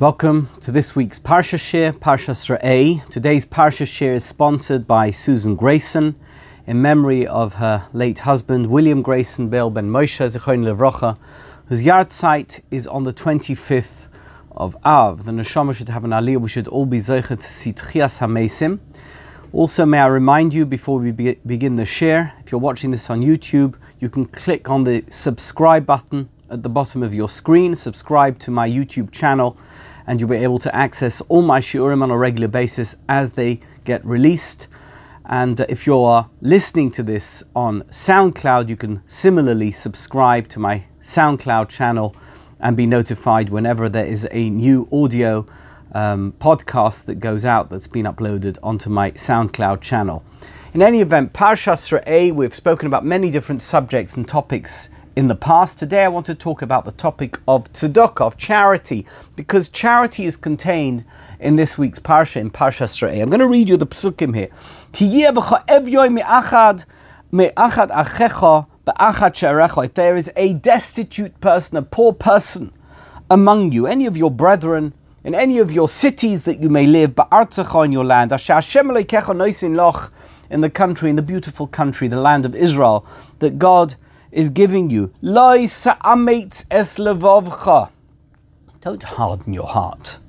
Welcome to this week's Parsha Shir, Parshas Re'eh. Today's Parsha Shir is sponsored by Susan Grayson in memory of her late husband, William Grayson Bale Ben Moshe Zechon Levrocha, whose yahrzeit is on the 25th of Av. The Neshama should have an aliyah. We should all be zeicha to see Tchias HaMesim. Also, may I remind you before we be- begin the share, if you're watching this on YouTube, you can click on the subscribe button at the bottom of your screen, subscribe to my YouTube channel, and you'll be able to access all my shiurim on a regular basis as they get released. And uh, if you're listening to this on SoundCloud, you can similarly subscribe to my SoundCloud channel and be notified whenever there is a new audio um, podcast that goes out that's been uploaded onto my SoundCloud channel. In any event, Parshas Re'eh, we've spoken about many different subjects and topics in the past. Today I want to talk about the topic of tzedakah, of charity, because charity is contained in this week's parsha, in Parshas Re'eh. I'm going to read you the psukim here. If there is a destitute person, a poor person among you, any of your brethren, in any of your cities that you may live, but in your land, in the country, in the beautiful country, the land of Israel, that God is giving you. Don't harden your heart.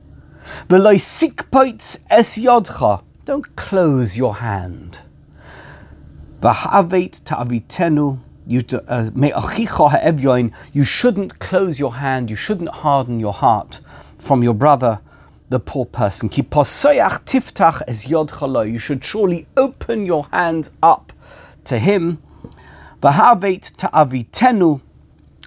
Don't close your hand. Uh, you shouldn't close your hand, you shouldn't harden your heart from your brother, the poor person. You should surely open your hand up to him V'havet ta'avitenu,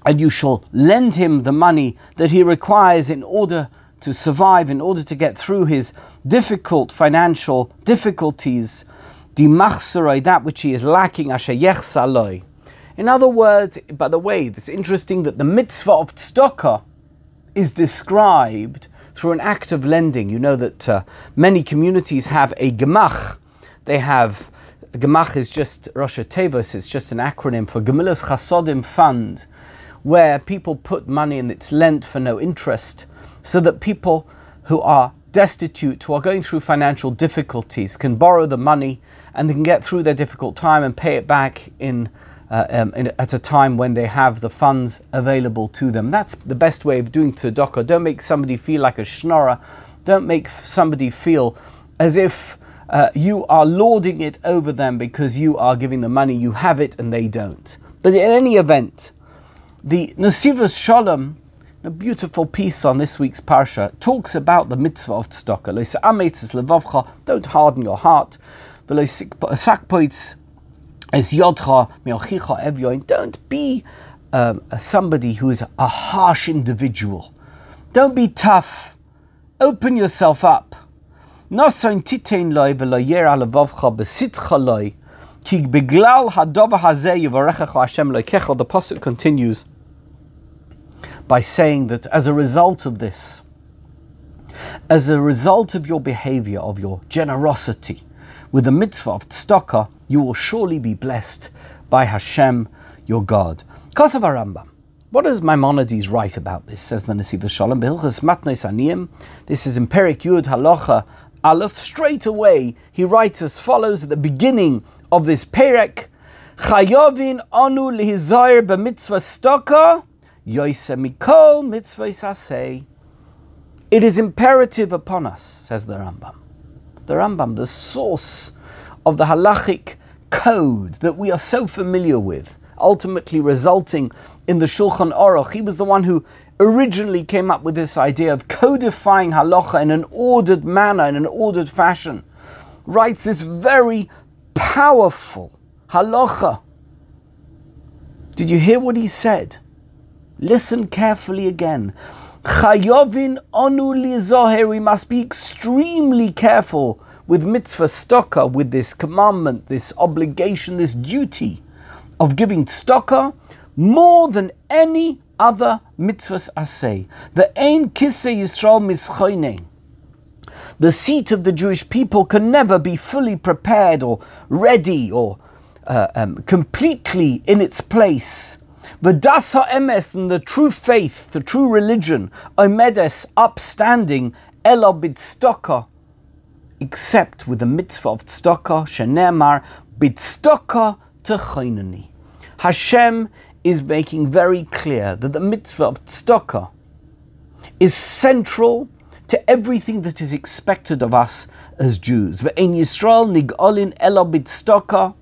and you shall lend him the money that he requires in order to survive, in order to get through his difficult financial difficulties, dimachsarai, that which he is lacking, asher yechsaloi. In other words, by the way, it's interesting that the mitzvah of tzedakah is described through an act of lending. You know that uh, many communities have a gemach, they have Gemach is just Rosh Tevos, it's just an acronym for Gemilas Chasodim Fund, where people put money and it's lent for no interest, so that people who are destitute, who are going through financial difficulties, can borrow the money and they can get through their difficult time and pay it back in, uh, um, in at a time when they have the funds available to them. That's the best way of doing tzedakah. Don't make somebody feel like a schnorrer. Don't make somebody feel as if uh, you are lording it over them because you are giving the money, you have it and they don't. But in any event, the Nesivos Shalom, a beautiful piece on this week's Parsha, talks about the mitzvah of tzedakah. Don't harden your heart. Don't be um, somebody who is a harsh individual. Don't be tough. Open yourself up. The Pasuk continues by saying that as a result of this, as a result of your behavior, of your generosity, with the mitzvah of tzedakah, you will surely be blessed by Hashem, your God. Kosav HaRambam. What does Maimonides write about this? Says the Nesivos Shalom. This is in Perik Yud Halacha Aleph, straight away he writes as follows at the beginning of this Perek Chayovin anu lihizair b'mitzvah stoka yoise mikol mitzvah sasei. It is imperative upon us, says the Rambam. The Rambam, the source of the halachic code that we are so familiar with, ultimately resulting in the Shulchan Aruch. He was the one who originally came up with this idea of codifying halacha in an ordered manner, in an ordered fashion, writes this very powerful halacha. Did you hear what he said? Listen carefully again. Chayovin onu lizoher. We must be extremely careful with mitzvah stocker, with this commandment, this obligation, this duty of giving stocker more than any other mitzvahs asay. The Ein Kisei Yisrael Mischoine. The seat of the Jewish people can never be fully prepared or ready or uh, um, completely in its place The das ha'emes and the true faith, the true religion, omedes, upstanding, elobid bidstoka, except with the mitzvah of tzedakah, shenemar, bidstoka techonani. Hashem is making very clear that the mitzvah of tzedakah is central to everything that is expected of us as Jews. Ve'en Yisrael nig'olin ela bidstoka,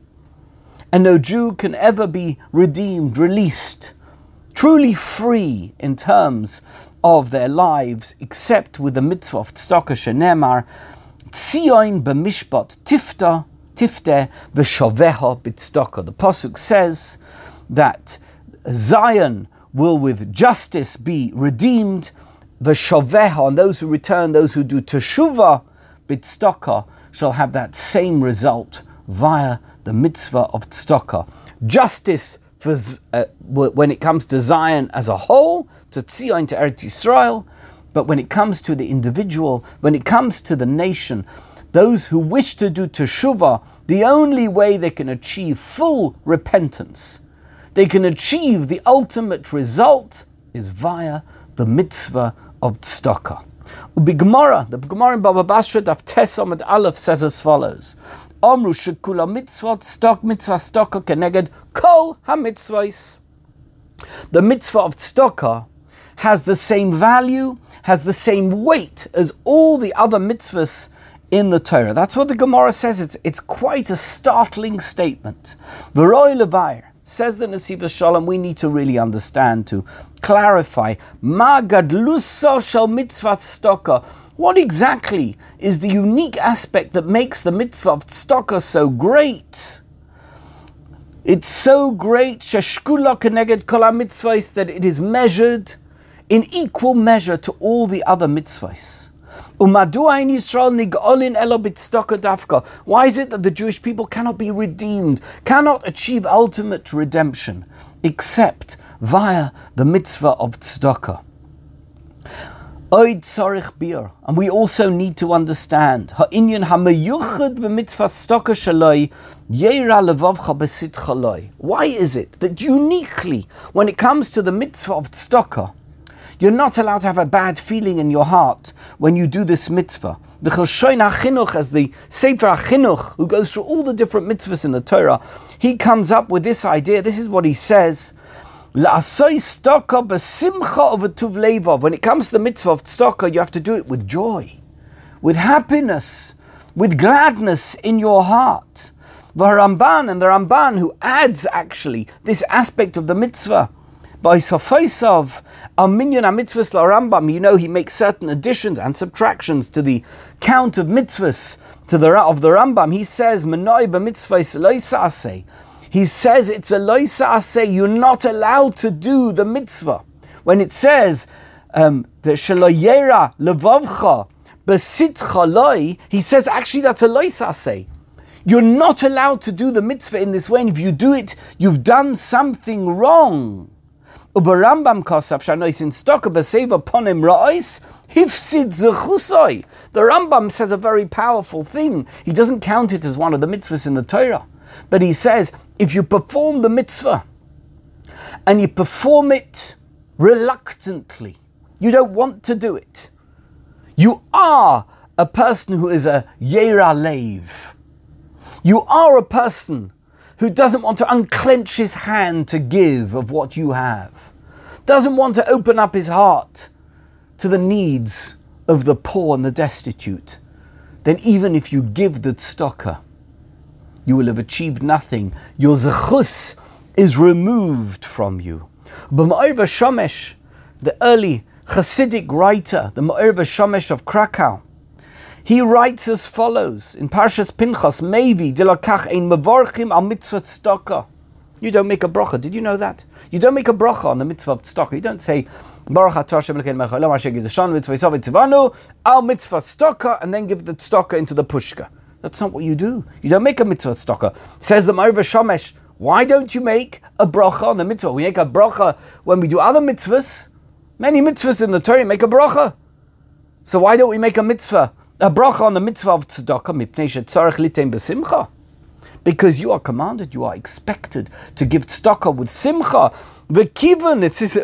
and no Jew can ever be redeemed, released, truly free in terms of their lives, except with the mitzvah of tzedakah shenemar, tzion b'mishpat tifta, tifte v'shoveha b'tzedakah. The pasuk says that Zion will with justice be redeemed, The v'shoveha, and those who return, those who do teshuvah b'tzedakah, shall have that same result via the mitzvah of tzedakah. Justice for, uh, when it comes to Zion as a whole, to Tzion, to Eretz Yisrael, but when it comes to the individual, when it comes to the nation, those who wish to do teshuvah, the only way they can achieve full repentance, they can achieve the ultimate result, is via the mitzvah of tzedakah. Ubigmara, the Gemara in Baba Basra, Daf Tesom Aleph says as follows: Omru shekula mitzvot stok mitzvah stokah keneged kol hamitzvahs. The mitzvah of tzedakah has the same value, has the same weight as all the other mitzvahs in the Torah. That's what the Gemara says. It's, it's quite a startling statement. V'roi levayr, says the Nesivos Shalom, we need to really understand, to clarify, ma gadlusa shel mitzvah tzedakah, what exactly is the unique aspect that makes the mitzvah of so great? It's so great, sheshkula keneged kol mitzvahs, that it is measured in equal measure to all the other mitzvahs. Why is it that the Jewish people cannot be redeemed, cannot achieve ultimate redemption, except via the mitzvah of tzedakah? Oid bir. And we also need to understand ha'inyan ha'meyuchad b'mitzvah shaloi yera levavcha Why is it that uniquely, when it comes to the mitzvah of tzedakah, you're not allowed to have a bad feeling in your heart when you do this mitzvah. Because Shoin HaChinuch, as the Sefer HaChinuch, who goes through all the different mitzvahs in the Torah, he comes up with this idea. This is what he says. When it comes to the mitzvah of tzedakah, you have to do it with joy, with happiness, with gladness in your heart. The Ramban and the Ramban who adds actually this aspect of the mitzvah. By Sofaisav, Minyan mitzvahs la Rambam, you know he makes certain additions and subtractions to the count of mitzvahs to the of the Rambam. He says, Menoi b'mitzvahs loisase. He says it's a loisase, you're not allowed to do the mitzvah. When it says um, the shaloyera levavcha besitcha loy, he says actually that's a loisase. You're not allowed to do the mitzvah in this way, and if you do it, you've done something wrong. Uberambam kosav shanois in stoka beseva ponim ra'is hifsid zechusoi. The Rambam says a very powerful thing. He doesn't count it as one of the mitzvahs in the Torah, but he says if you perform the mitzvah and you perform it reluctantly, you don't want to do it, you are a person who is a yera leiv. You are a person who doesn't want to unclench his hand to give of what you have, doesn't want to open up his heart to the needs of the poor and the destitute, then even if you give the tzedakah, you will have achieved nothing. Your zechus is removed from you. B'ma'ir Shomesh, the early Hasidic writer, the Ma'ir Shomesh of Krakow, he writes as follows in Parshas Pinchas, Mevi dilakach ein mevorchim al mitzvah tzedakah. You don't make a bracha. Did you know that? You don't make a bracha on the mitzvah of. You don't say Baruch atah Hashem Elokeinu melech haolam asher gidushan mitzvah yisav tzivanu al mitzvah tzedakah and then give the tzedakah into the pushka. That's not what you do. You don't make a mitzvah tzedakah. Says the Ma'ir Shomesh. Why don't you make a bracha on the mitzvah? We make a bracha when we do other mitzvahs. Many mitzvahs in the Torah make a bracha. So why don't we make a mitzvah, a bracha on the mitzvah of tzedakah, mipnei shetzarech litem besimcha? because you are commanded, you are expected to give tzedakah with simcha. The kivan, it's,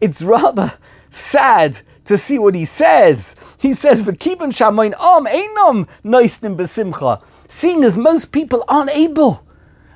it's rather sad to see what he says. He says, "V'kivan shamoin am einam noisnim besimcha." Seeing as most people aren't able,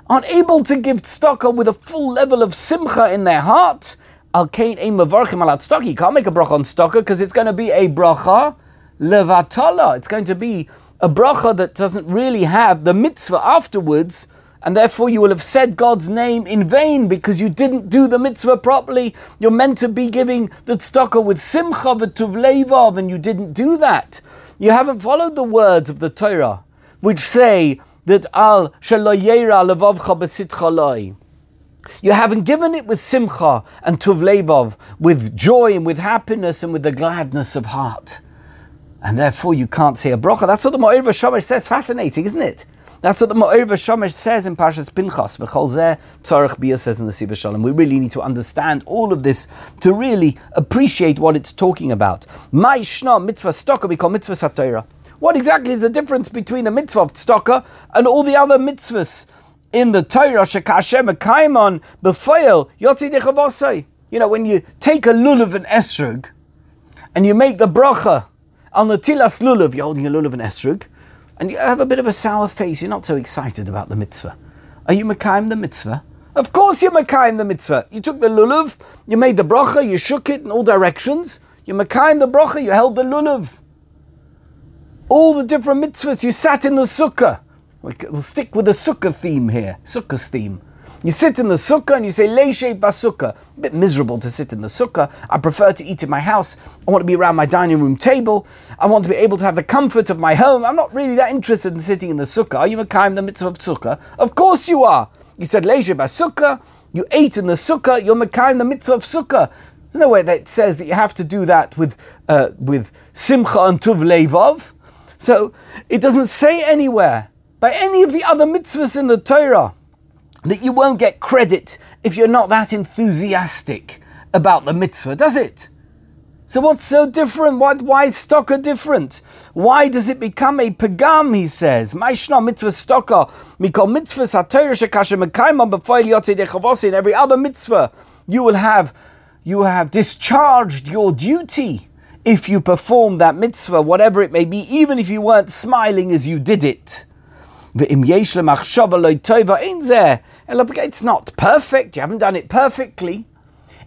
aren't able to give tzedakah with a full level of simcha in their heart, al kain ein mavarchim alat tzedakah. You can't make a bracha on tzedakah because it's going to be a bracha levatala. It's going to be a bracha that doesn't really have the mitzvah afterwards and therefore you will have said God's name in vain because you didn't do the mitzvah properly. You're meant to be giving the tzedakah with simcha v'tuv levav, and you didn't do that. You haven't followed the words of the Torah, which say that al shaloyera levavcha besitchaloi. You haven't given it with simcha and tuv levav, with joy and with happiness and with the gladness of heart. And therefore you can't say a bracha. That's what the Ma'ir Shomesh says. Fascinating, isn't it? That's what the Ma'ir Shomesh says in Parshas Pinchas. V'chol zeh tzarech bia says in the Siva Shalom. We really need to understand all of this to really appreciate what it's talking about. My mitzvah stokah we call mitzvah satira. What exactly is the difference between the mitzvah of and all the other mitzvahs in the Torah? Shekashem kaimon b'foil yotzi dechavosai. You know, when you take a lulav and esrog and you make the bracha on the tilas lulav, you're holding a lulav and esrog and you have a bit of a sour face, you're not so excited about the mitzvah. Are you Mekayim the mitzvah? Of course you're Mekayim the mitzvah. You took the lulav, you made the bracha, you shook it in all directions. You're Mekayim the bracha, you held the lulav. All the different mitzvahs, you sat in the sukkah. We'll stick with the sukkah theme here, sukkah's theme. You sit in the sukkah and you say, Leishe basukah. A bit miserable to sit in the sukkah. I prefer to eat in my house. I want to be around my dining room table. I want to be able to have the comfort of my home. I'm not really that interested in sitting in the sukkah. Are you Makayim the mitzvah of sukkah? Of course you are. You said, Leishe basukah. You ate in the sukkah. You're Makayim the mitzvah of sukkah. There's no way that says that you have to do that with, uh, with simcha and tuv levov. So it doesn't say anywhere by any of the other mitzvahs in the Torah that you won't get credit if you're not that enthusiastic about the mitzvah, does it? So what's so different? Why, why is stokah different? Why does it become a pagam, he says? Maishna mitzvah stocker, mikol mitzvah satayr shekashem mekaimam b'foil yotzei dechavossi, and every other mitzvah, you will have, you have discharged your duty if you perform that mitzvah, whatever it may be, even if you weren't smiling as you did it. It's not perfect, you haven't done it perfectly.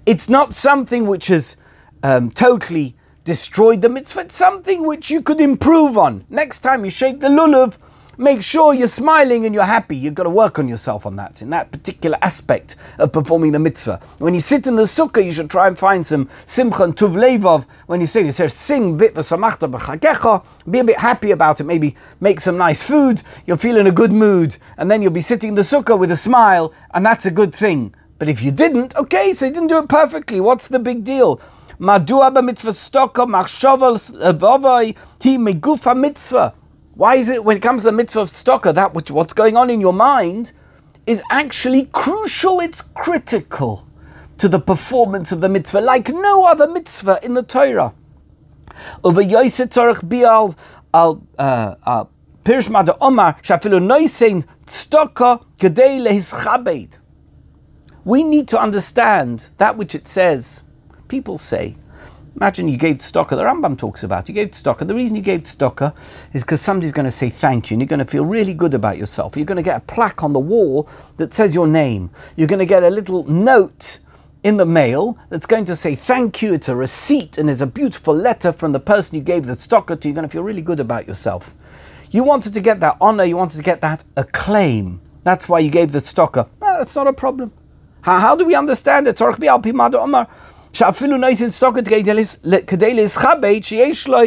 It's not something which has um, totally destroyed the mitzvah, it's something which you could improve on. Next time you shake the lulav, make sure you're smiling and you're happy. You've got to work on yourself on that, in that particular aspect of performing the mitzvah. When you sit in the sukkah, you should try and find some simcha and tuv. When you sing, it says, sing bit v'samachta b'chagecha, be a bit happy about it, maybe make some nice food, you'll feel in a good mood, and then you'll be sitting in the sukkah with a smile, and that's a good thing. But if you didn't, okay, so you didn't do it perfectly, what's the big deal? Madua b'mitzvah stokah machshaval v'avai uh, hi megufa mitzvah. Why is it when it comes to the mitzvah of stokah, that which what's going on in your mind is actually crucial, it's critical to the performance of the mitzvah, like no other mitzvah in the Torah. Over Bial al uh, Omar Gedei Lehischabed. We need to understand that which it says. People say, Imagine you gave tzedakah, the Rambam talks about, you gave tzedakah. The reason you gave tzedakah is because somebody's going to say thank you and you're going to feel really good about yourself. You're going to get a plaque on the wall that says your name. You're going to get a little note in the mail that's going to say thank you. It's a receipt and it's a beautiful letter from the person you gave the tzedakah to. You're going to feel really good about yourself. You wanted to get that honor, you wanted to get that acclaim. That's why you gave the. No, that's not a problem. How, how do we understand it? שאפילו נייסן סטוקת כדי להסחבט שיש לו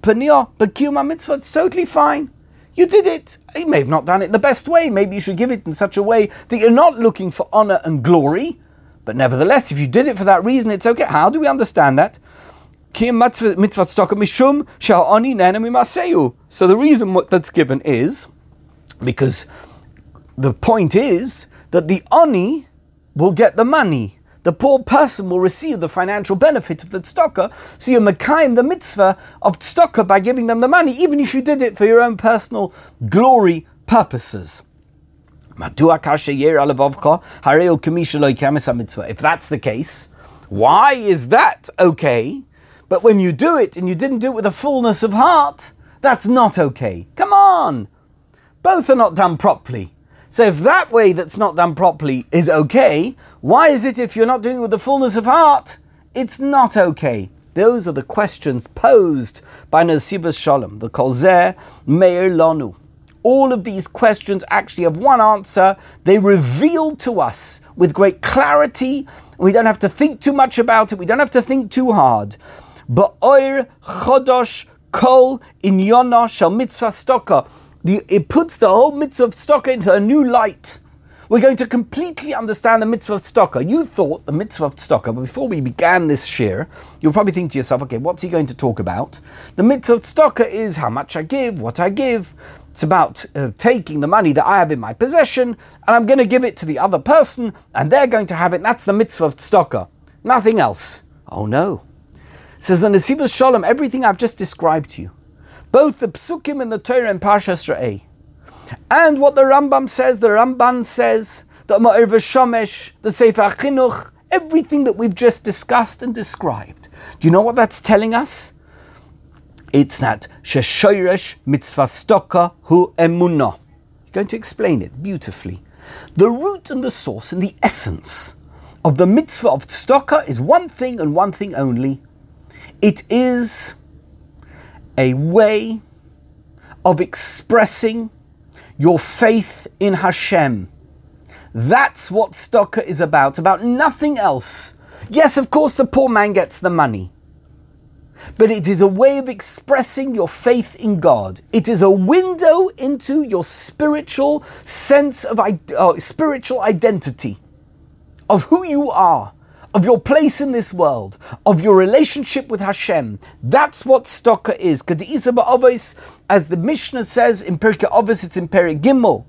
פניה בקיום המצווה, it's totally fine. You did it. You may have not done it in the best way. Maybe you should give it in such a way that you're not looking for honor and glory. But nevertheless, if you did it for that reason, it's okay. How do we understand that? So the reason that's given is because the point is that the oni will get the money the poor person will receive the financial benefit of the tzedakah. So you're mekayim the mitzvah of tzedakah by giving them the money, even if you did it for your own personal glory purposes. If that's the case, why is that okay? But when you do it and you didn't do it with a fullness of heart, that's not okay. Come on! Both are not done properly. So if that way that's not done properly is okay, why is it if you're not doing it with the fullness of heart, it's not okay? Those are the questions posed by Nesivos Shalom, the Kolzer Meir Lanu. All of these questions actually have one answer. They reveal to us with great clarity. We don't have to think too much about it. We don't have to think too hard. Ba'oir chodosh kol inyona shel mitzvah stoka. It puts the whole mitzvah of stoka into a new light. We're going to completely understand the mitzvah of stoka. You thought the mitzvah of stoka, but before we began this shir, you'll probably think to yourself, okay, what's he going to talk about? The mitzvah of stoka is how much I give, what I give. It's about uh, taking the money that I have in my possession, and I'm going to give it to the other person, and they're going to have it. that's the mitzvah of stoka. Nothing else. Oh no. Says the Nesivos Shalom, everything I've just described to you, both the psukim and the Torah and Parshas Re'eh, and what the Rambam says, the Ramban says, the Ma'ir Shomesh, the Sefer Chinuch, everything that we've just discussed and described. Do you know what that's telling us? It's that Sheshoresh Mitzvah Stoka Hu Emunah. You're going to explain it beautifully. The root and the source and the essence of the mitzvah of tzedakah is one thing and one thing only. It is a way of expressing your faith in Hashem. That's what tzedakah is about, about nothing else. Yes, of course, the poor man gets the money. But it is a way of expressing your faith in God. It is a window into your spiritual sense of uh, spiritual identity, of who you are, of your place in this world, of your relationship with Hashem. That's what tzedakah is. As the Mishnah says in Pirkei Avos, it's in Perek Gimel.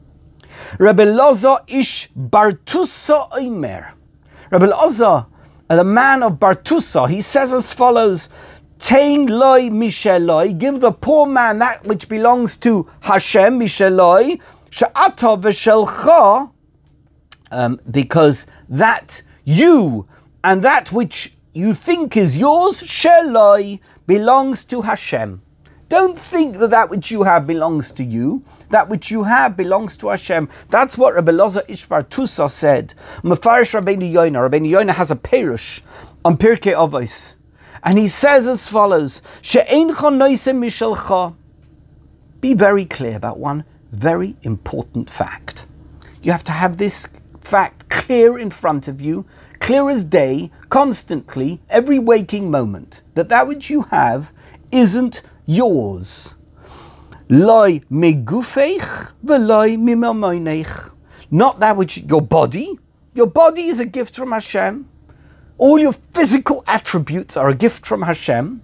Rabbi Loza ish Bartusa Omer. Rabbi Loza, the man of Bartusa, he says as follows. Tain loy misheloi, give the poor man that which belongs to Hashem, misheloi, she'ata v'shelcha, um, because that you and that which you think is yours, sheloi, belongs to Hashem. Don't think that that which you have belongs to you. That which you have belongs to Hashem. That's what Rabbi Loza Ishbar Tusa said. Mefarish Rabbeinu Yoina. Rabbeinu Yoina has a perush on Pirkei Avos. And he says as follows, Be very clear about one very important fact. You have to have this fact clear in front of you clear as day, constantly, every waking moment, that that which you have isn't yours. Loi megufeich v'loi mimamoinech. Not that which your body. Your body is a gift from Hashem. All your physical attributes are a gift from Hashem.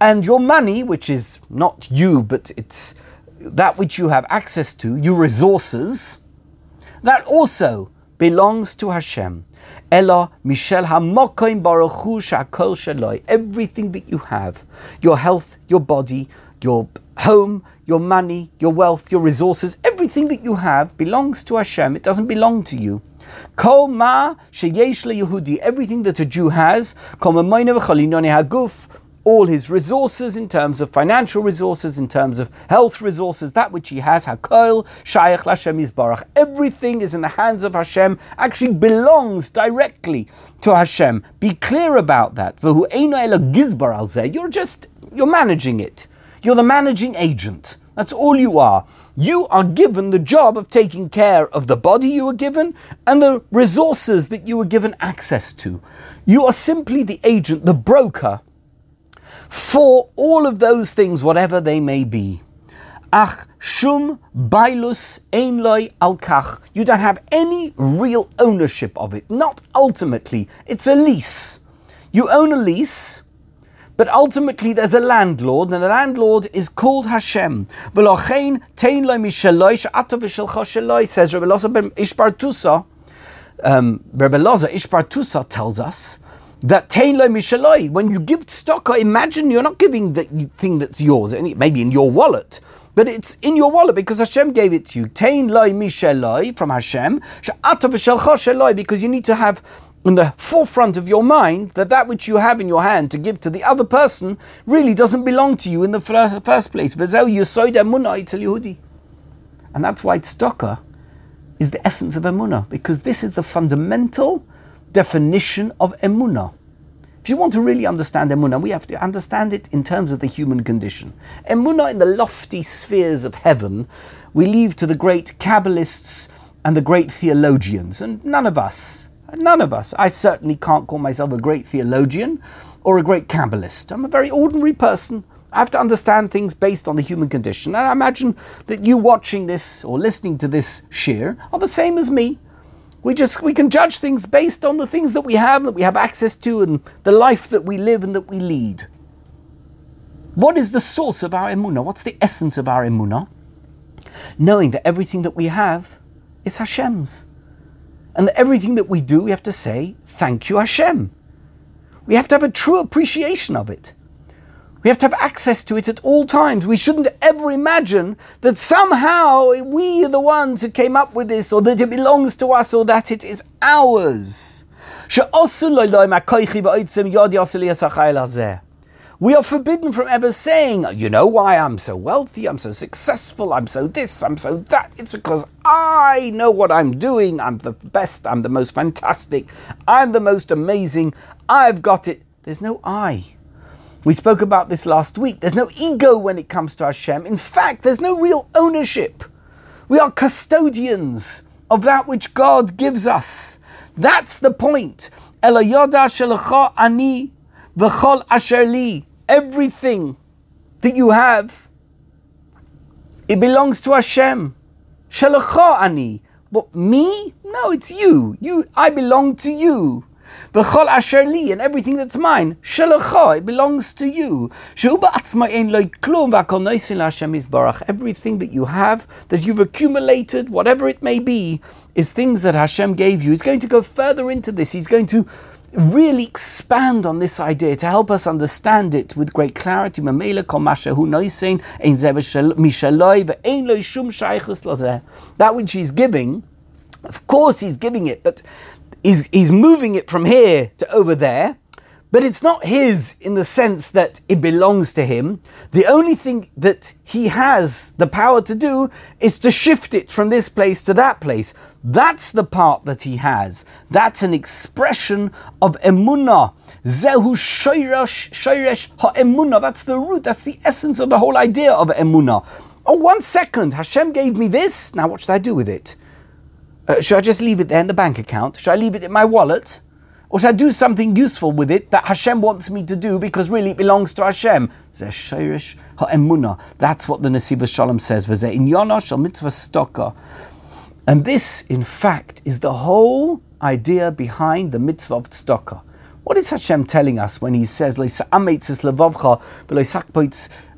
And your money, which is not you, but it's that which you have access to, your resources, that also belongs to Hashem. Ella Michel Hamokoim Baruchu Shakol Shaloi. Everything that you have, your health, your body, your home, your money, your wealth, your resources, everything that you have belongs to Hashem. It doesn't belong to you. Kol ma sheyesh Yehudi, everything that a Jew has, kol haguf, all his resources in terms of financial resources, in terms of health resources, that which he has, Hakol, Shayach Lashem Yisbarach. Everything is in the hands of Hashem, actually belongs directly to Hashem. Be clear about that. You're just, you're managing it. You're the managing agent. That's all you are. You are given the job of taking care of the body you were given and the resources that you were given access to. You are simply the agent, the broker for all of those things, whatever they may be. Ach shum bailus ein loy al kach. You don't have any real ownership of it. Not ultimately. It's a lease. You own a lease, but ultimately there's a landlord, and the landlord is called Hashem. V'lochein tein loy misheloi she'ato v'shelcha sheloi, says Rabbi Loza Ishpartusa. Um, Rabbi Loza Ishpartusa tells us that tain lo mishaloi. When you give tzedakah, imagine you're not giving the thing that's yours, maybe in your wallet, but it's in your wallet because Hashem gave it to you. Tain loy misheloi from Hashem, because you need to have in the forefront of your mind that that which you have in your hand to give to the other person really doesn't belong to you in the first place. And that's why tzedakah is the essence of emunah, because this is the fundamental definition of emunah. If you want to really understand emunah, we have to understand it in terms of the human condition. Emunah in the lofty spheres of heaven, we leave to the great Kabbalists and the great theologians, and none of us None of us. I certainly can't call myself a great theologian or a great Kabbalist. I'm a very ordinary person. I have to understand things based on the human condition. And I imagine that you watching this or listening to this shir are the same as me. We just we can judge things based on the things that we have, that we have access to, and the life that we live and that we lead. What is the source of our emunah? What's the essence of our emunah? Knowing that everything that we have is Hashem's. And that everything that we do, we have to say, Thank you, Hashem. We have to have a true appreciation of it. We have to have access to it at all times. We shouldn't ever imagine that somehow we are the ones who came up with this, or that it belongs to us, or that it is ours. We are forbidden from ever saying, you know why I'm so wealthy, I'm so successful, I'm so this, I'm so that. It's because I know what I'm doing. I'm the best, I'm the most fantastic, I'm the most amazing, I've got it. There's no I. We spoke about this last week. There's no ego when it comes to Hashem. In fact, there's no real ownership. We are custodians of that which God gives us. That's the point. ani v'chol everything that you have, it belongs to Hashem. Shalacha ani. But me? No, it's you. You, I belong to you. V'chol asher li, and everything that's mine, shalacha, it belongs to you. Everything that you have, that you've accumulated, whatever it may be, is things that Hashem gave you. He's going to go further into this. He's going to really expand on this idea to help us understand it with great clarity. That which he's giving, of course he's giving it, but he's, he's moving it from here to over there. But it's not his in the sense that it belongs to him. The only thing that he has the power to do is to shift it from this place to that place. That's the part that he has. That's an expression of emunah. Zehu shoyresh, shoyresh ha'emunah. That's the root. That's the essence of the whole idea of emunah. Oh, one second. Hashem gave me this. Now, what should I do with it? Uh, should I just leave it there in the bank account? Should I leave it in my wallet? Or should I do something useful with it that Hashem wants me to do because really it belongs to Hashem? That's what the Nesivos Shalom says. In mitzvah and this, in fact, is the whole idea behind the mitzvah of tzedakah. What is Hashem telling us when He says,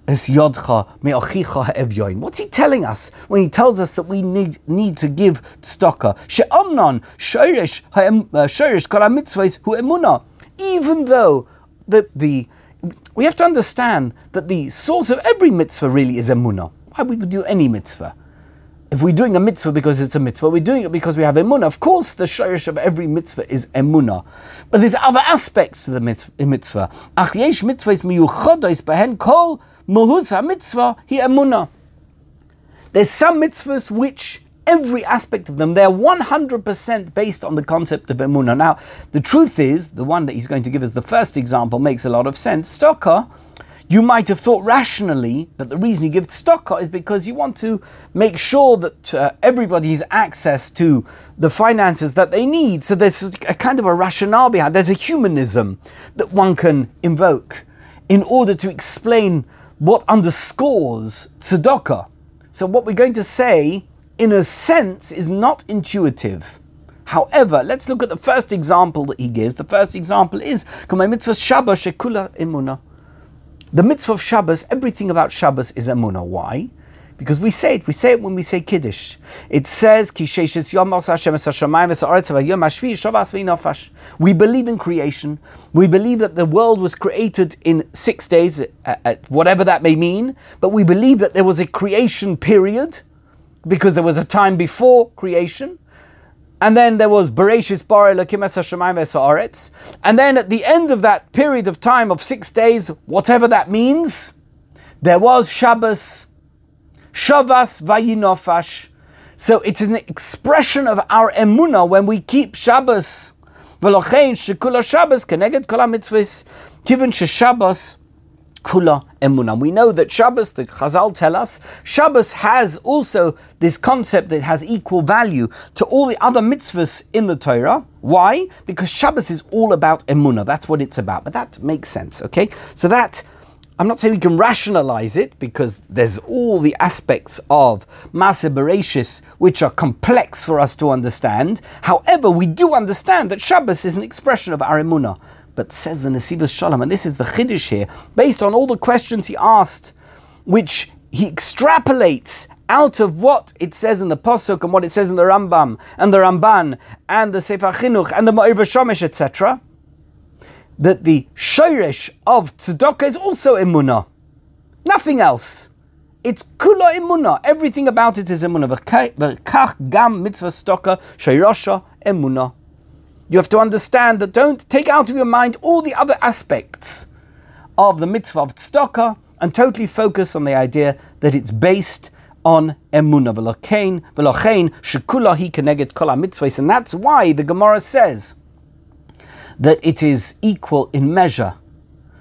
What's He telling us when He tells us that we need, need to give tzedakah? Uh. Even though the, the, we have to understand that the source of every mitzvah really is emunah. Why would we do any mitzvah? If we're doing a mitzvah because it's a mitzvah, we're doing it because we have emunah. Of course, the shayrish of every mitzvah is emunah. But there's other aspects to the mitzvah. Mitzvahs kol muhuz ha-mitzvah hi emunah. There's some mitzvahs which every aspect of them, they're 100% based on the concept of emunah. Now, the truth is, the one that he's going to give as the first example makes a lot of sense. Stocker, you might have thought rationally that the reason you give stocker is because you want to make sure that uh, access to the finances that they need. So there's a kind of a rationale behind. There's a humanism that one can invoke in order to explain what underscores tzedakah. So what we're going to say, in a sense, is not intuitive. However, let's look at the first example that he gives. The first example is mitzvah Shabbat shekula imuna. The mitzvah of Shabbos, everything about Shabbos is emunah. Why? Because we say it, we say it when we say Kiddush. It says, We believe in creation. We believe that the world was created in six days, uh, uh, whatever that may mean. But we believe that there was a creation period, because there was a time before creation. And then there was Bereshis Bar Elokim Haaretz. And then at the end of that period of time of six days, whatever that means, there was Shabbos, Shavas Vayinofash. So it's an expression of our emuna when we keep Shabbos. V'lochein shekula Shabbos keneged kol mitzvahs. Given Shabbos kula emunah. We know that Shabbos, the Chazal tell us, Shabbos has also this concept that has equal value to all the other mitzvahs in the Torah. Why? Because Shabbos is all about emuna. That's what it's about. But that makes sense, okay? So that. I'm not saying we can rationalize it because there's all the aspects of Bereshis which are complex for us to understand. However, we do understand that Shabbos is an expression of our emunah. But says the Nesivos Shalom, and this is the Chiddush here, based on all the questions he asked, which he extrapolates out of what it says in the Pasuk and what it says in the Rambam and the Ramban and the Sefer Chinuch and the Ma'ir Shomesh, etc., that the Shoresh of Tzedakah is also Emunah. Nothing else. It's kula emuna. Everything about it is emuna. V'kach gam mitzvah stoka sheirosha emuna. You have to understand that don't take out of your mind all the other aspects of the mitzvah of tzedakah and totally focus on the idea that it's based on emuna v'lochein shekula hi keneged kol mitzvahs, and that's why the Gemara says that it is equal in measure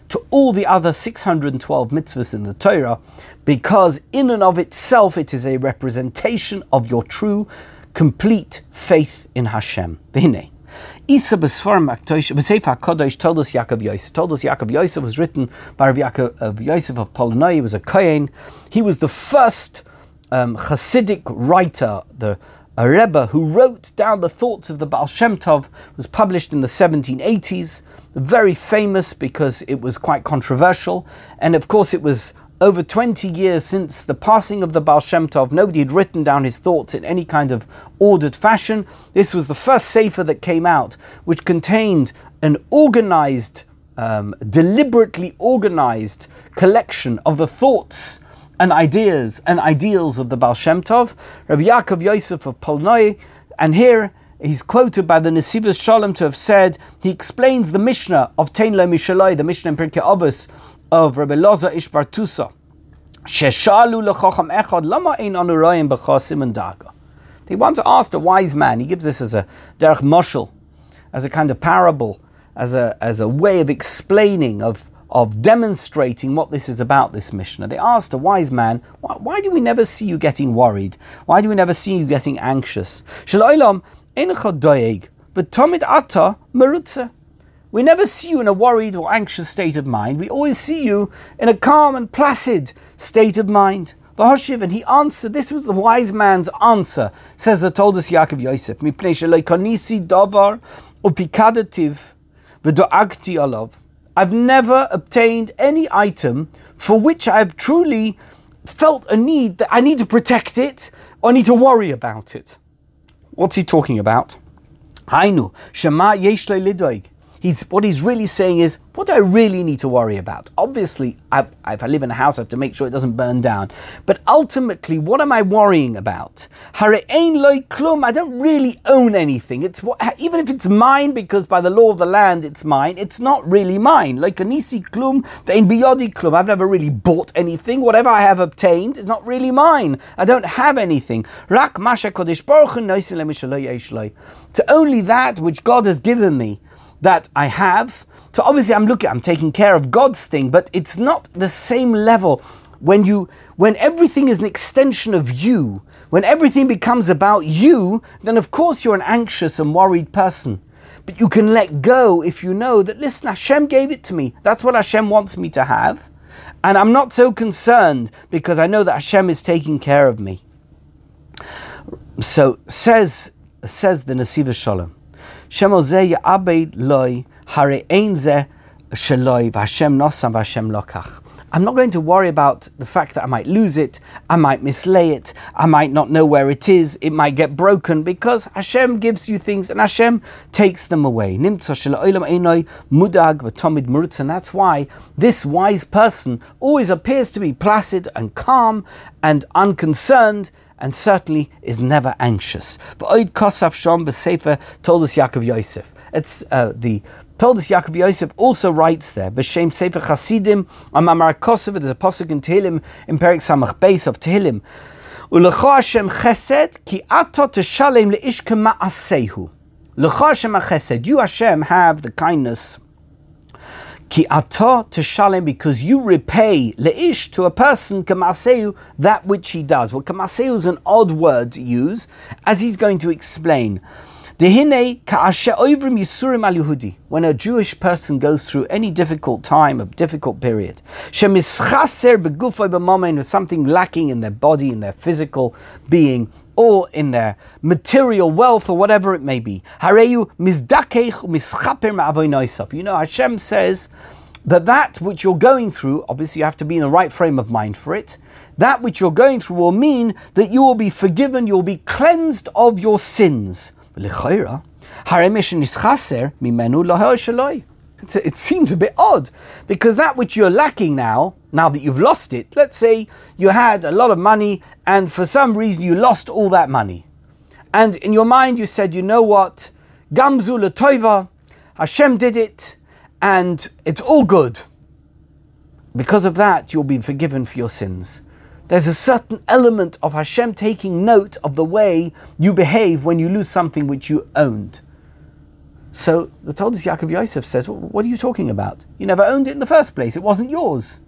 to all the other 612 mitzvahs in the Torah, because in and of itself it is a representation of your true, complete faith in Hashem. V'hinei. Isa Besfarim B'Sefer HaKadosh Toldos Yaakov Yosef. Toldos Yaakov Yosef was written by Rav Yaakov Yosef of Polnoi. He was a Kohen. He was the first um, Hasidic writer, the a Rebbe who wrote down the thoughts of the Baal Shem Tov, was published in the 1780s. Very famous because it was quite controversial, and of course it was over 20 years since the passing of the Baal Shem Tov, nobody had written down his thoughts in any kind of ordered fashion. This was the first Sefer that came out, which contained an organized, um, deliberately organized collection of the thoughts and ideas and ideals of the Baal Shem Tov, Rabbi Yaakov Yosef of Polnoi, and here he's quoted by the Nesivos Shalom to have said, he explains the Mishnah of Tein Le Mishalai, the Mishnah in Pirkei Avos, of Rabbi Loza Ish Bartusa. Sheshalu lechacham echad lama ein anurayim b'chasim and daga. They want to ask a wise man. He gives this as a derech moshel, as a kind of parable, as a as a way of explaining of of demonstrating what this is about. This Mishnah. They asked a wise man, why, why do we never see you getting worried? Why do we never see you getting anxious? We never see you in a worried or anxious state of mind. We always see you in a calm and placid state of mind. Vahashiv, and he answered, this was the wise man's answer, says the Toldos Yaakov Yosef, davar upikadativ alav. I've never obtained any item for which I've truly felt a need that I need to protect it or I need to worry about it. What's he talking about? Hainu, shema yesh lidoig. He's, what he's really saying is, what do I really need to worry about? Obviously, I, if I live in a house, I have to make sure it doesn't burn down. But ultimately, what am I worrying about? Klum. I don't really own anything. It's what, even if it's mine, because by the law of the land it's mine, it's not really mine. Like anisi klum, vein biyodi klum. I've never really bought anything. Whatever I have obtained is not really mine. I don't have anything. Rak masha kodesh To only that which God has given me that I have. So obviously I'm looking, I'm taking care of God's thing, but it's not the same level when you when everything is an extension of you, when everything becomes about you, then of course you're an anxious and worried person. But you can let go if you know that listen, Hashem gave it to me. That's what Hashem wants me to have. And I'm not so concerned because I know that Hashem is taking care of me. So says says the Nesivos Shalom. I'm not going to worry about the fact that I might lose it, I might mislay it, I might not know where it is, it might get broken because Hashem gives you things and Hashem takes them away. mudag And that's why this wise person always appears to be placid and calm and unconcerned and certainly is never anxious. Oid Kosaf Shom B'Sefer Toldos Yaakov Yosef. It's uh, the Toldos Yaakov Yosef also writes there B'Shem Sefer Chasidim Amamar Kosov. There's a pasuk in Tehillim in Perik Samach Beis of Tehillim. Ulecho Hashem Chesed ki ato teshalem leish kema'asehu. Lecho Hashem Chesed. You Hashem have the kindness Ki ato teshalem, because you repay leish to a person kamaseu that which he does. Well, kamaseu is an odd word to use, as he's going to explain. When a Jewish person goes through any difficult time, a difficult period, something lacking in their body, in their physical being, or in their material wealth, or whatever it may be. You know, Hashem says that that which you're going through, obviously you have to be in the right frame of mind for it, that which you're going through will mean that you will be forgiven, you'll be cleansed of your sins. It seems a bit odd because that which you're lacking now, now that you've lost it, let's say you had a lot of money and for some reason you lost all that money. And in your mind you said, you know what, Gamzu Latoiva, Hashem did it, and it's all good. Because of that, you'll be forgiven for your sins. There's a certain element of Hashem taking note of the way you behave when you lose something which you owned. So the Toldos Yaakov Yosef says, What are you talking about? You never owned it in the first place, it wasn't yours.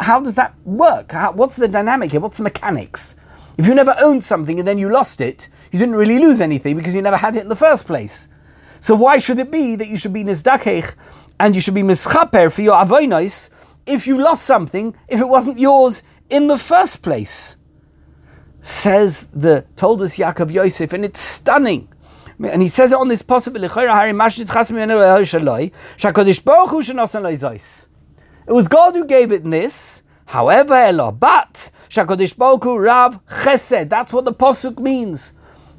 How does that work? How, what's the dynamic here? What's the mechanics? If you never owned something and then you lost it, you didn't really lose anything because you never had it in the first place. So why should it be that you should be nizdakech and you should be mischaper for your avoinos if you lost something, if it wasn't yours in the first place? Says the Toldos Yaakov Yosef, and it's stunning. And he says it on this possible. It was God who gave it this. However, Elo, but Shakodish Boku Rav Chesed. That's what the posuk means.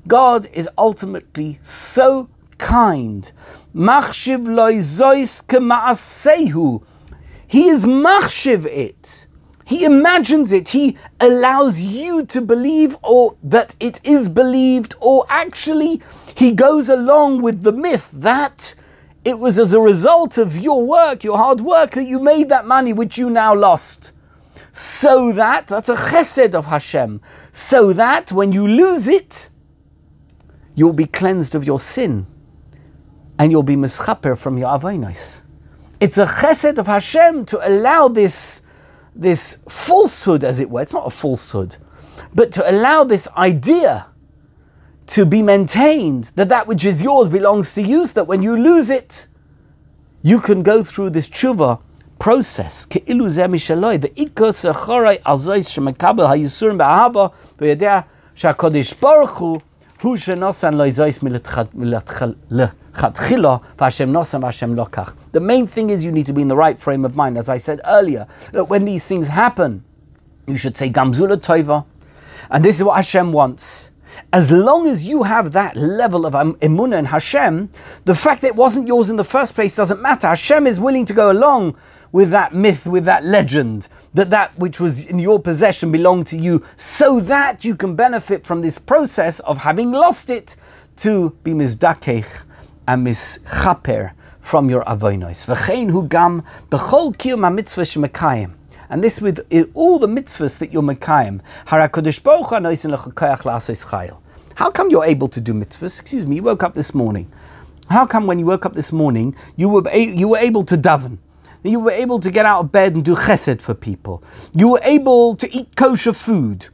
God is ultimately so kind. Machshiv. He is machshiv it. He imagines it. He allows you to believe or that it is believed, or actually, he goes along with the myth that it was as a result of your work, your hard work, that you made that money which you now lost. So that, that's a chesed of Hashem, so that when you lose it, you'll be cleansed of your sin and you'll be mischaper from your avainos. It's a chesed of Hashem to allow this, this falsehood, as it were. It's not a falsehood, but to allow this idea to be maintained that that which is yours belongs to you, so that when you lose it, you can go through this tshuva process. The main thing is you need to be in the right frame of mind. As I said earlier, that when these things happen, you should say Gamzula Toiva. And this is what Hashem wants. As long as you have that level of um, emunah in Hashem, the fact that it wasn't yours in the first place doesn't matter. Hashem is willing to go along with that myth, with that legend, that that which was in your possession belonged to you, so that you can benefit from this process of having lost it to be mizdakech and mischaper from your avoinos. V'chein hu gam b'chol. And this with all the mitzvahs that you're mekayim. Harakodesh la'asos chayil. How come you're able to do mitzvahs? Excuse me, you woke up this morning. How come when you woke up this morning, you were, you were able to daven? You were able to get out of bed and do chesed for people. You were able to eat kosher food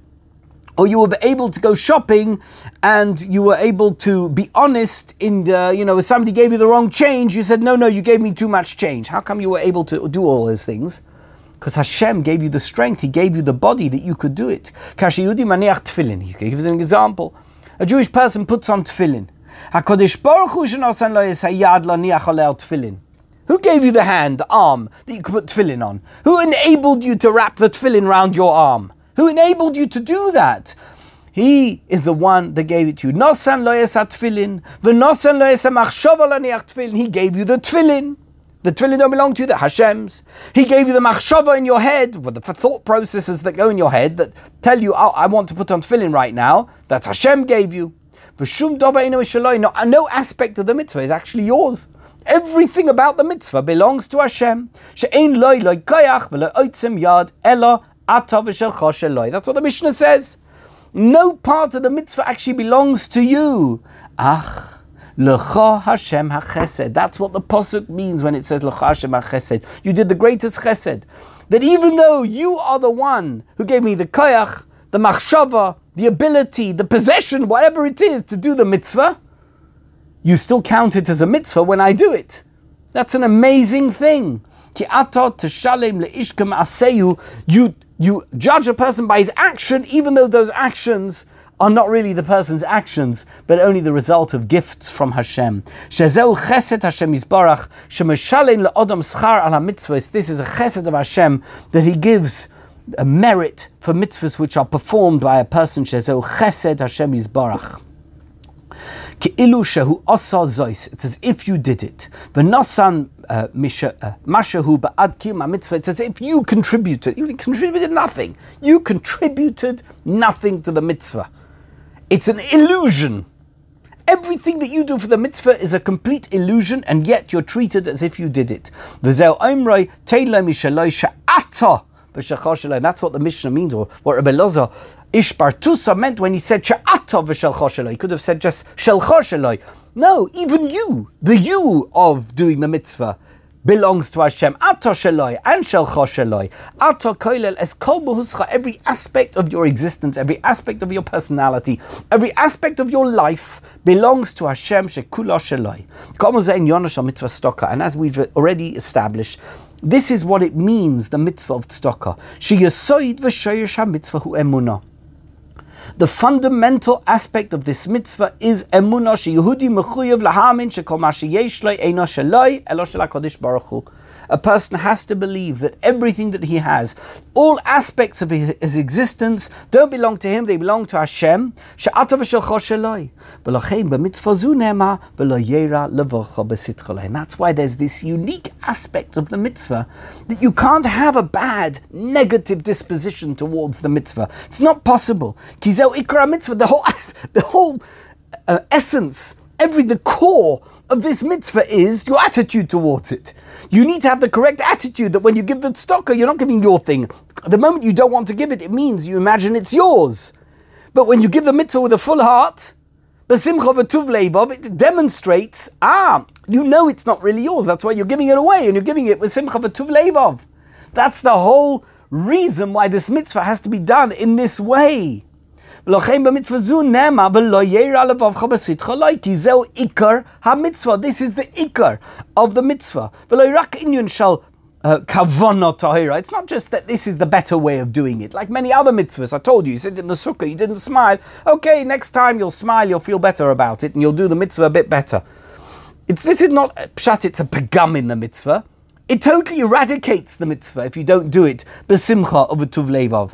or you were able to go shopping and you were able to be honest in the, you know, if somebody gave you the wrong change, you said, no, no, you gave me too much change. How come you were able to do all those things? Because Hashem gave you the strength, He gave you the body that you could do it. Kashiyudi maniach tefillin. He gives an example. A Jewish person puts on tefillin. HaKadosh Baruch Hu lo niach tefillin. Who gave you the hand, the arm that you could put tefillin on? Who enabled you to wrap the tefillin round your arm? Who enabled you to do that? He is the one that gave it to you. Nosan lo tefillin, v'nosan lo tefillin. He gave you the tefillin. The tefillin don't belong to you, the Hashem's. He gave you the machshava in your head, well, the thought processes that go in your head that tell you, oh, I want to put on tefillin right now. That's Hashem gave you. No, uh, no aspect of the mitzvah is actually yours. Everything about the mitzvah belongs to Hashem. That's what the Mishnah says. No part of the mitzvah actually belongs to you. Ach, L'cha Hashem HaChesed. That's what the Pasuk means when it says L'cha Hashem HaChesed. You did the greatest chesed. That even though you are the one who gave me the koyach, the machshava, the ability, the possession, whatever it is to do the mitzvah, you still count it as a mitzvah when I do it. That's an amazing thing. Ki You you judge a person by his action, even though those actions are not really the person's actions, but only the result of gifts from Hashem. Shezeu chesed Hashem Yisbarach, shemeshalem le'odam schar ala mitzvahs. This is a chesed of Hashem that He gives a merit for mitzvahs which are performed by a person. Shezeu chesed Hashem Yisbarach. Ke'ilu shehu asa zois. It's as if you did it. V'nasan uh, uh, mashahu ba'ad kiyum mitzvah. It's as if you contributed. You contributed nothing. You contributed nothing to the mitzvah. It's an illusion. Everything that you do for the mitzvah is a complete illusion, and yet you're treated as if you did it. That's what the Mishnah means, or what Rabbi Loza Ish Bartosa meant when he said Sha'ata v'shelchosheloi. He could have said just shelchosheloi. No, even you, the you of doing the mitzvah, belongs to Hashem. Ato sheloi and shelcho sheloi. Ato koilel es kol Every aspect of your existence, every aspect of your personality, every aspect of your life belongs to Hashem shekula sheloi. And as we've already established, this is what it means, the mitzvah of tzedakah. Sheyasoid v'shoyesh ha-mitzvah hu emunah. The fundamental aspect of this mitzvah is emunah sheyehudi mechuyev lahamin shekol ma sheyesh lo eino sheloi elo Baruch Hu a person has to believe that everything that he has, all aspects of his existence, don't belong to him, they belong to Hashem. And that's why there's this unique aspect of the mitzvah that you can't have a bad, negative disposition towards the mitzvah. It's not possible. The whole, the whole uh, essence, every the core of this mitzvah is your attitude towards it. You need to have the correct attitude that when you give the tzedakah, you're not giving your thing. The moment you don't want to give it, it means you imagine it's yours. But when you give the mitzvah with a full heart, the simcha it demonstrates, ah, you know it's not really yours. That's why you're giving it away, and you're giving it with simcha v'tuv leivov. That's the whole reason why this mitzvah has to be done in this way. Lochem b'mitzvah zu nema v'lo yeira levavcha b'sitcha loy, ki ikar ha-mitzvah. This is the ikar of the mitzvah. V'lo rak inyun shal kavana tahira. It's not just that this is the better way of doing it. Like many other mitzvahs, I told you, you sit in the sukkah, you didn't smile. Okay, next time you'll smile, you'll feel better about it, and you'll do the mitzvah a bit better. It's this is not uh, pshat. It's a pagam in the mitzvah. It totally eradicates the mitzvah if you don't do it besimcha of a tuv levav.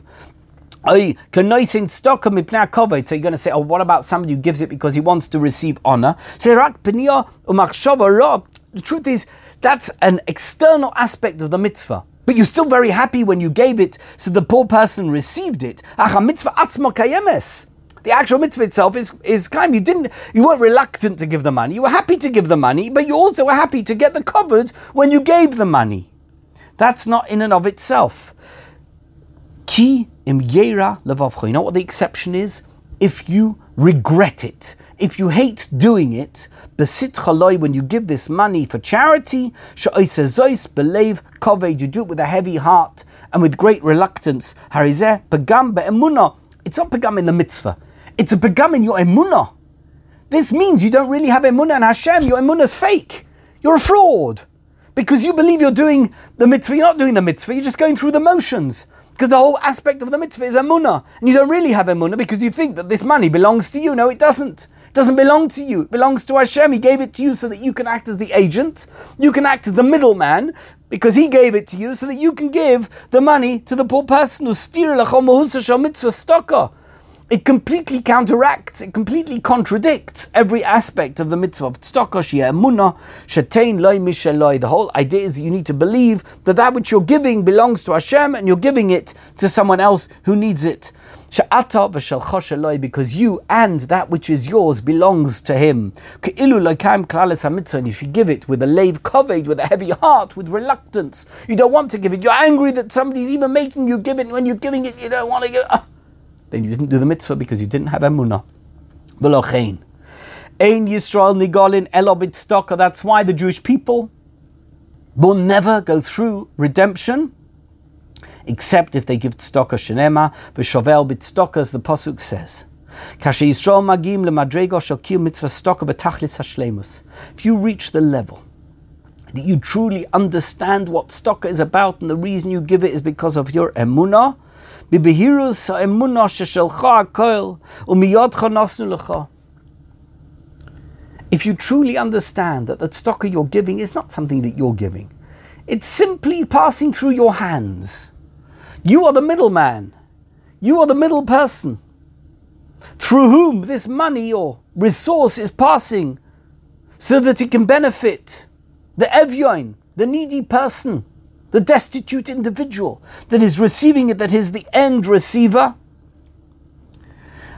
So you're going to say, oh, what about somebody who gives it because he wants to receive honor? The truth is, that's an external aspect of the mitzvah. But you're still very happy when you gave it, so the poor person received it. The actual mitzvah itself is, is kind. You didn't, you weren't reluctant to give the money. You were happy to give the money, but you also were happy to get the covered when you gave the money. That's not in and of itself. Ki im yera. You know what the exception is? If you regret it, if you hate doing it, besit chaloi, when you give this money for charity, sha'oisezois believe kaved, you do it with a heavy heart and with great reluctance. Harizeh pagam be'emunah. It's not pagam in the mitzvah. It's a pagam in your emunah. This means you don't really have emunah in Hashem. Your emunah's fake. You're a fraud. Because you believe you're doing the mitzvah. You're not doing the mitzvah. You're just going through the motions. Because the whole aspect of the mitzvah is emunah. And you don't really have emunah because you think that this money belongs to you. No, it doesn't. It doesn't belong to you. It belongs to Hashem. He gave it to you so that you can act as the agent. You can act as the middleman because He gave it to you so that you can give the money to the poor person. It completely counteracts, it completely contradicts every aspect of the mitzvah of tzedakah, shia emunah, shetein loy misheloi. The whole idea is that you need to believe that that which you're giving belongs to Hashem and you're giving it to someone else who needs it. She'ata v'shelchosh because you and that which is yours belongs to Him. Ke'ilu loikaim klalis hamitzvah, and if you give it with a lave covered, with a heavy heart, with reluctance, you don't want to give it, you're angry that somebody's even making you give it, when you're giving it, you don't want to give it. Then you didn't do the mitzvah because you didn't have emunah. V'lochein. Ein Yisrael nigolin elobit stocker. That's why the Jewish people will never go through redemption except if they give tzedakah shenema v'shovel bit stocker as the pasuk says. Stocker. If you reach the level that you truly understand what stocker is about and the reason you give it is because of your emunah, בבהירוס האמונה ששלך הכל ומיודך נסנו לך. If you truly understand that the tzedakah you're giving is not something that you're giving, it's simply passing through your hands. You are the middleman. You are the middle person through whom this money or resource is passing so that it can benefit the evyoin, the needy person the destitute individual that is receiving it, that is the end receiver.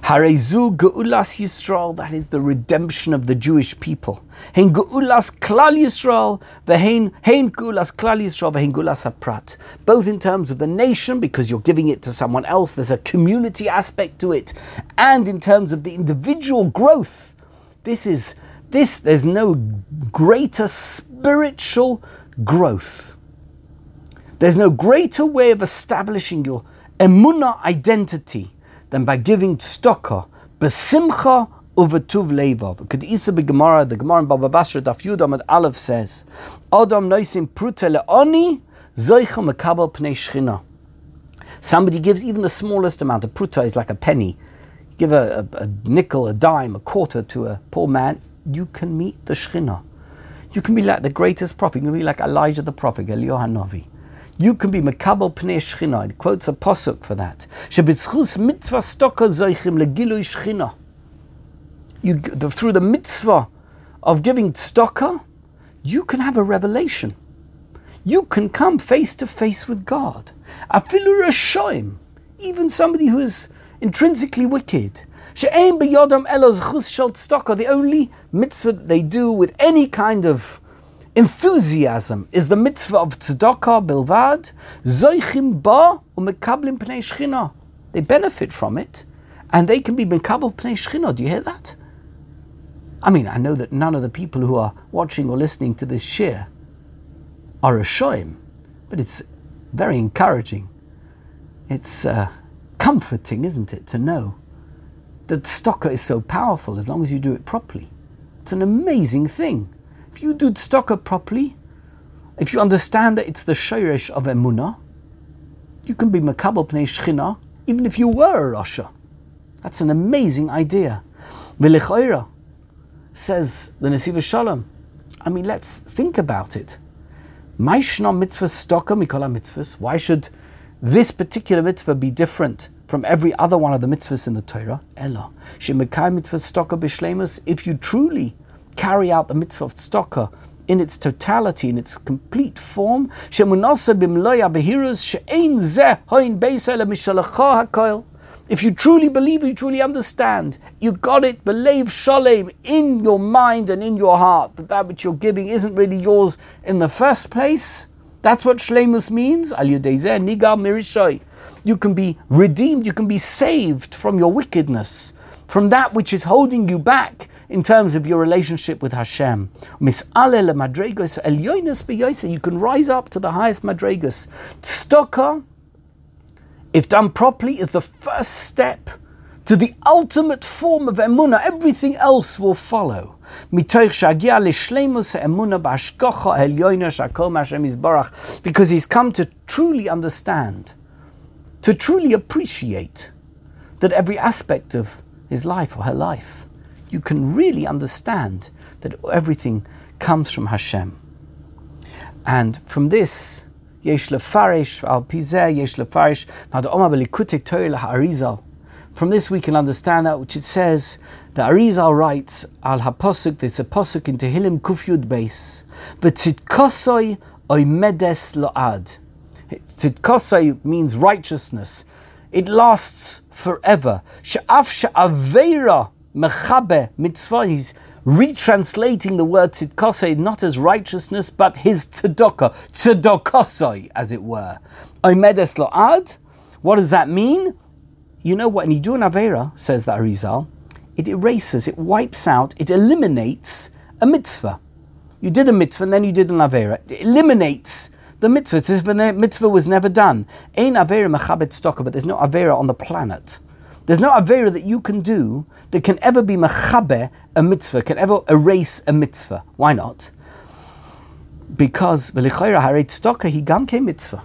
Harezu Geulas Yisrael, that is the redemption of the Jewish people. Hein Geulas Klal Yisrael, vehein Hein Geulas Klal Yisrael, vehein Geulas Aprat. Both in terms of the nation, because you're giving it to someone else, there's a community aspect to it, and in terms of the individual growth. This is this. There's no greater spiritual growth there's no greater way of establishing your emunah identity than by giving tzedakah, besimcha uvetuv levav. Kedisa beGemara, the Gemara in Baba Basra Daf Yudam at Aleph says, Adam noisim prute leoni zoicha mekabel pnei shchina. Somebody gives even the smallest amount. A pruta is like a penny. You give a, a, a, nickel, a dime, a quarter to a poor man, you can meet the shchina. You can be like the greatest prophet. You can be like Elijah the prophet, Eliyahu Hanavi you can be Makabel Pnei Shechina. It quotes a posuk for that. Shebitzchus mitzvah stoka zoichim legilui Shechina. You, the, through the mitzvah of giving tzedakah, you can have a revelation. You can come face to face with God. Afilu rashoim, even somebody who is intrinsically wicked. She'ein beyodam elos chus shel tzedakah. The only mitzvah that they do with any kind of enthusiasm is the mitzvah of tzedakah bilvad, zoichim ba umekablim pnei shchina. They benefit from it, and they can be mekabel pnei shchina. Do you hear that? I mean, I know that none of the people who are watching or listening to this shir are a shoim, but it's very encouraging. It's uh, comforting, isn't it, to know that tzedakah is so powerful as long as you do it properly. It's an amazing thing. If you do tzedakah properly, if you understand that it's the shirish of emunah, you can be makabel pnei shchina, even if you were a rasha. That's an amazing idea. V'lechoira says the Nesivos Shalom. I mean, let's think about it. Maishna mitzvah stoka mikola mitzvahs. Why should this particular mitzvah be different from every other one of the mitzvahs in the Torah? Ella. Shemekai mitzvah stoka b'shlemus. If you truly carry out the mitzvah of tzedakah in its totality, in its complete form. If you truly believe, you truly understand, you got it, believe shalem in your mind and in your heart that that which you're giving isn't really yours in the first place. That's what shlemus means. You can be redeemed, you can be saved from your wickedness, from that which is holding you back in terms of your relationship with Hashem. You can rise up to the highest madregas. Tzedakah, if done properly, is the first step to the ultimate form of emunah. Everything else will follow. Because he's come to truly understand, to truly appreciate that every aspect of his life or her life you can really understand that everything comes from Hashem. And from this, yesh lefarish al pizeh yesh lefarish ha'arizal. From this we can understand that which it says, the Arizal writes, al haposuk, there's a posuk in Tehillim Kufyud base, v'tzitkosoi oimedes lo'ad. Tzitkosoi means righteousness. It lasts forever. Sha'af sha'aveira mechabe mitzvah. He's retranslating the word tzidkosei not as righteousness, but his tzedakah, tzedakosei, as it were. Oimedes lo'ad. What does that mean? You know what? When you do an avera, says the Arizal, it erases, it wipes out, it eliminates a mitzvah. You did a mitzvah and then you did an avera. It eliminates the mitzvah. It's as if the mitzvah was never done. Ein avera mechabet stocker, but there's no avera on the planet. There's no avera that you can do that can ever be mechabe a mitzvah, can ever erase a mitzvah. Why not? Because he gam mitzvah.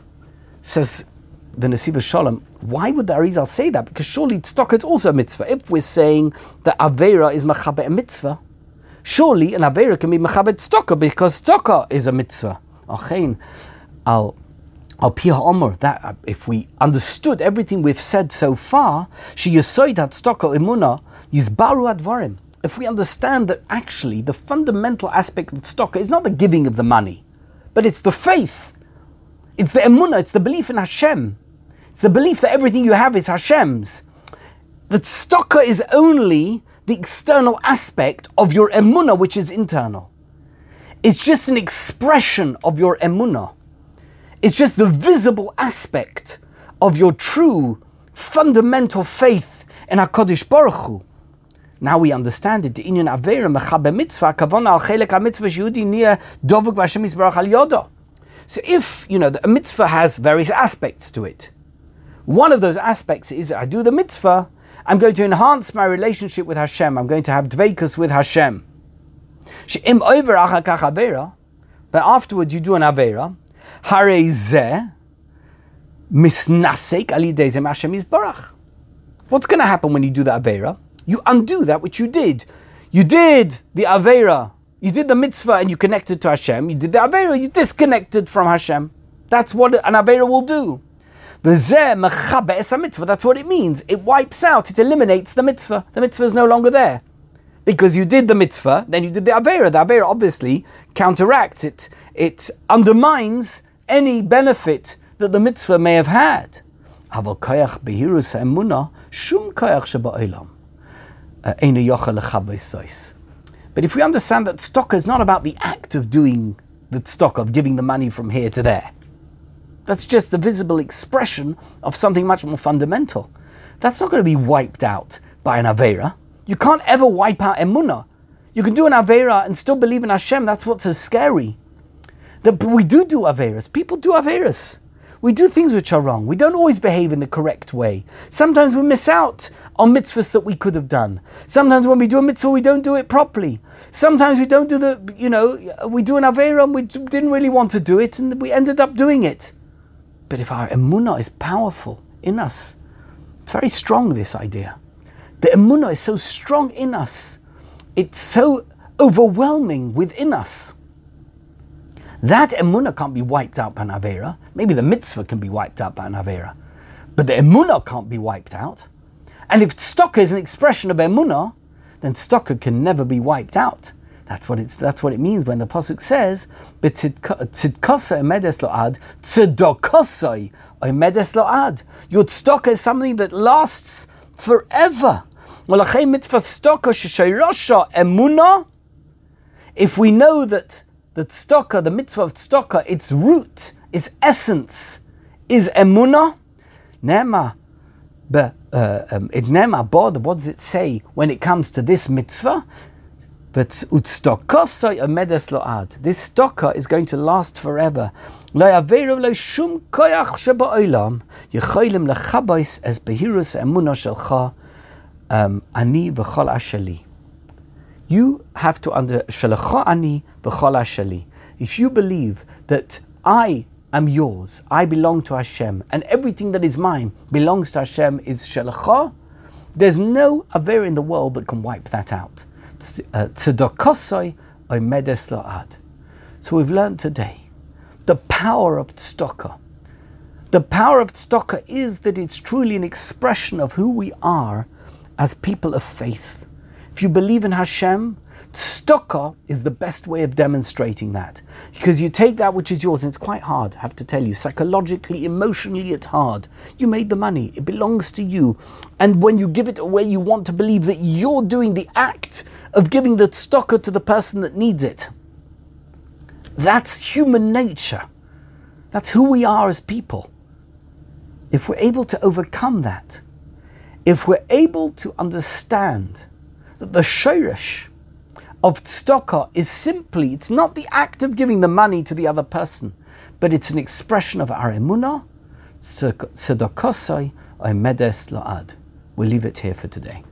Says the Nesivos Shalom, why would the Arizal say that? Because surely stocker is also a mitzvah. If we're saying that avera is mechabe a mitzvah, surely an avera can be mechabed stocker because stocker is a mitzvah. Achein, al al omer that uh, if we understood everything we've said so far, she yisoid that stocker imuna yizbaru advarim. If we understand that actually the fundamental aspect of stocker is not the giving of the money, but it's the faith, it's the emunah, it's the belief in Hashem, it's the belief that everything you have is Hashem's. That stocker is only the external aspect of your emunah, which is internal. It's just an expression of your emunah. It's just the visible aspect of your true fundamental faith in HaKadosh Baruch Hu. Now we understand it. Inyan Avera Mechabe Mitzvah Al Shehudi Nia Dovuk Al. So if, you know, the mitzvah has various aspects to it. One of those aspects is I do the mitzvah, I'm going to enhance my relationship with Hashem. I'm going to have dveikus with Hashem. She'im over avera, but afterwards you do an avera. Zeh misnasek alidezem Hashem barach. What's going to happen when you do the avera? You undo that which you did. You did the avera. You did the mitzvah and you connected to Hashem. You did the avera. You disconnected from Hashem. That's what an avera will do. Mitzvah. That's what it means. It wipes out, it eliminates the mitzvah. The mitzvah is no longer there. Because you did the mitzvah, then you did the Avera. The Avera obviously counteracts it. It undermines any benefit that the mitzvah may have had. Uh, but if we understand that stock is not about the act of doing the stock, of giving the money from here to there, that's just the visible expression of something much more fundamental. That's not going to be wiped out by an Avera. You can't ever wipe out Emunah. You can do an Avera and still believe in Hashem. That's what's so scary. That we do do Averas. People do Averas. We do things which are wrong. We don't always behave in the correct way. Sometimes we miss out on mitzvahs that we could have done. Sometimes when we do a mitzvah, we don't do it properly. Sometimes we don't do the, you know, we do an Avera and we didn't really want to do it and we ended up doing it. But if our emunah is powerful in us, it's very strong, this idea. The emunah is so strong in us, it's so overwhelming within us. That emunah can't be wiped out by an Avera. Maybe the mitzvah can be wiped out by an Avera. But the emunah can't be wiped out. And if stocker is an expression of emunah, then stocker can never be wiped out. That's what it's. That's what it means when the pasuk says, "Tzidkasa emedes load, load." Your tzedakah is something that lasts forever. If we know that the tzedakah, the mitzvah of tzedakah, its root, its essence, is emuna, nema, but uh, um, it nema bod. What does it say when it comes to this mitzvah? But utstokosoi. This stocker is going to last forever. Lo yaveru lo shum koyach lechabais behirus shelcha um, ani v'chol ashali. You have to under ani ashali. If you believe that I am yours, I belong to Hashem, and everything that is mine belongs to Hashem is shelecha, there's no aver in the world that can wipe that out. So we've learned today the power of tzedakah. The power of tzedakah is that it's truly an expression of who we are as people of faith. If you believe in Hashem, tzedakah is the best way of demonstrating that. Because you take that which is yours, and it's quite hard, I have to tell you. Psychologically, emotionally, it's hard. You made the money, it belongs to you. And when you give it away, you want to believe that you're doing the act of giving the tzedakah to the person that needs it. That's human nature. That's who we are as people. If we're able to overcome that, if we're able to understand that the shirish of tzedakah is simply, it's not the act of giving the money to the other person, but it's an expression of our emunah, tzedakosai, medes la'ad. We'll leave it here for today.